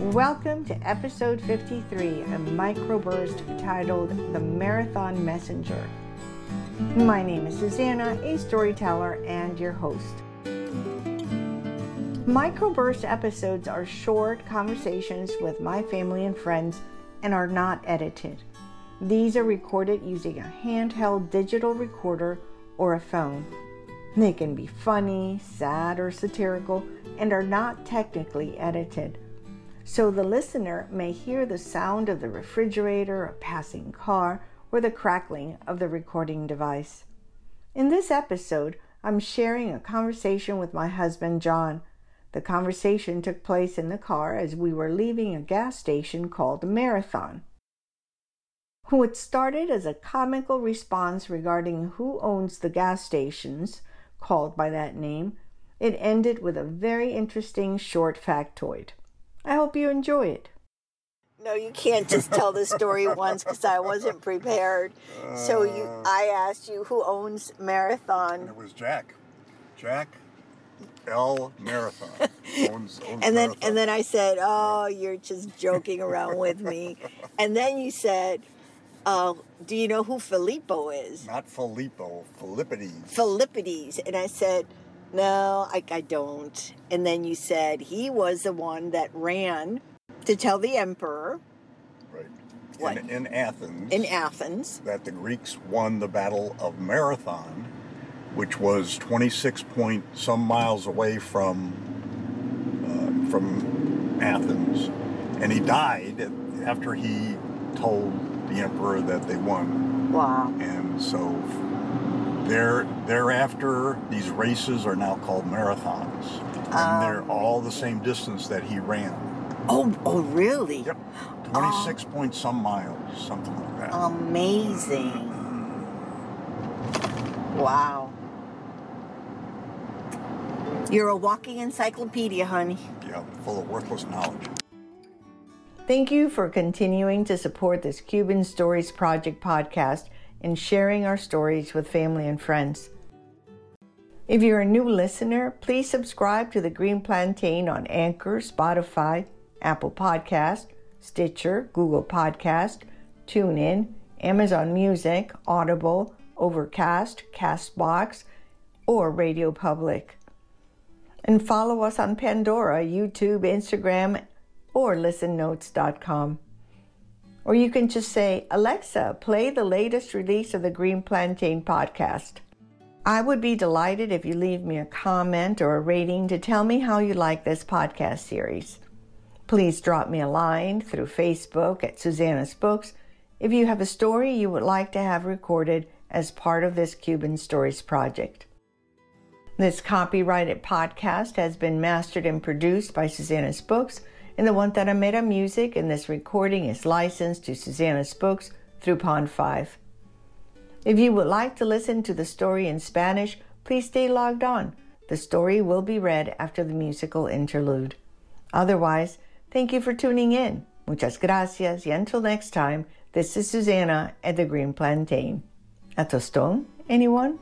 Welcome to episode 53, a microburst titled The Marathon Messenger. My name is Susana, a storyteller and your host. Microburst episodes are short conversations with my family and friends and are not edited. These are recorded using a handheld digital recorder or a phone. They can be funny, sad, or satirical and are not technically edited so the listener may hear the sound of the refrigerator, a passing car, or the crackling of the recording device. In this episode, I'm sharing a conversation with my husband, Jon. The conversation took place in the car as we were leaving a gas station called Marathon. What started as a comical response regarding who owns the gas stations, called by that name, it ended with a very interesting short factoid. I hope you enjoy it. No, you can't just tell the story once because I wasn't prepared. So you, uh. I asked you who owns Marathon. It was Jack. Jack L Marathon owns, owns and then Marathon. and then I said, "Oh, you're just joking around with me." And then you said, uh, "Do you know who Filippo is?" Not Filippo, Philippides. Philippides, and I said, no, I, I don't. And then you said he was the one that ran to tell the emperor. Right. What? In, in Athens. In Athens. That the Greeks won the Battle of Marathon, which was 26 point some miles away from uh, from Athens, and he died after he told the emperor that they won. Wow. And so there, thereafter, these races are now called marathons, and um, they're all the same distance that he ran. Oh, oh, really? Yep, twenty-six um, point some miles, something like that. Amazing! Wow. You're a walking encyclopedia, honey. Yeah, full of worthless knowledge. Thank you for continuing to support this Cuban Stories Project podcast and sharing our stories with family and friends. If you're a new listener, please subscribe to The Green Plantain on Anchor, Spotify, Apple Podcast, Stitcher, Google Podcast, TuneIn, Amazon Music, Audible, Overcast, Castbox, or Radio Public. And follow us on Pandora, YouTube, Instagram, or listennotes.com. Or you can just say, Alexa, play the latest release of the Green Plantain podcast. I would be delighted if you leave me a comment or a rating to tell me how you like this podcast series. Please drop me a line through Facebook at Susana's Books if you have a story you would like to have recorded as part of this Cuban Stories project. This copyrighted podcast has been mastered and produced by Susana's Books and the Guantanamera music in this recording is licensed to Susana Books through Pond 5. If you would like to listen to the story in Spanish, please stay logged on. The story will be read after the musical interlude. Otherwise, thank you for tuning in. Muchas gracias, y until next time, this is Susana at the Green Plantain. A tostón, anyone?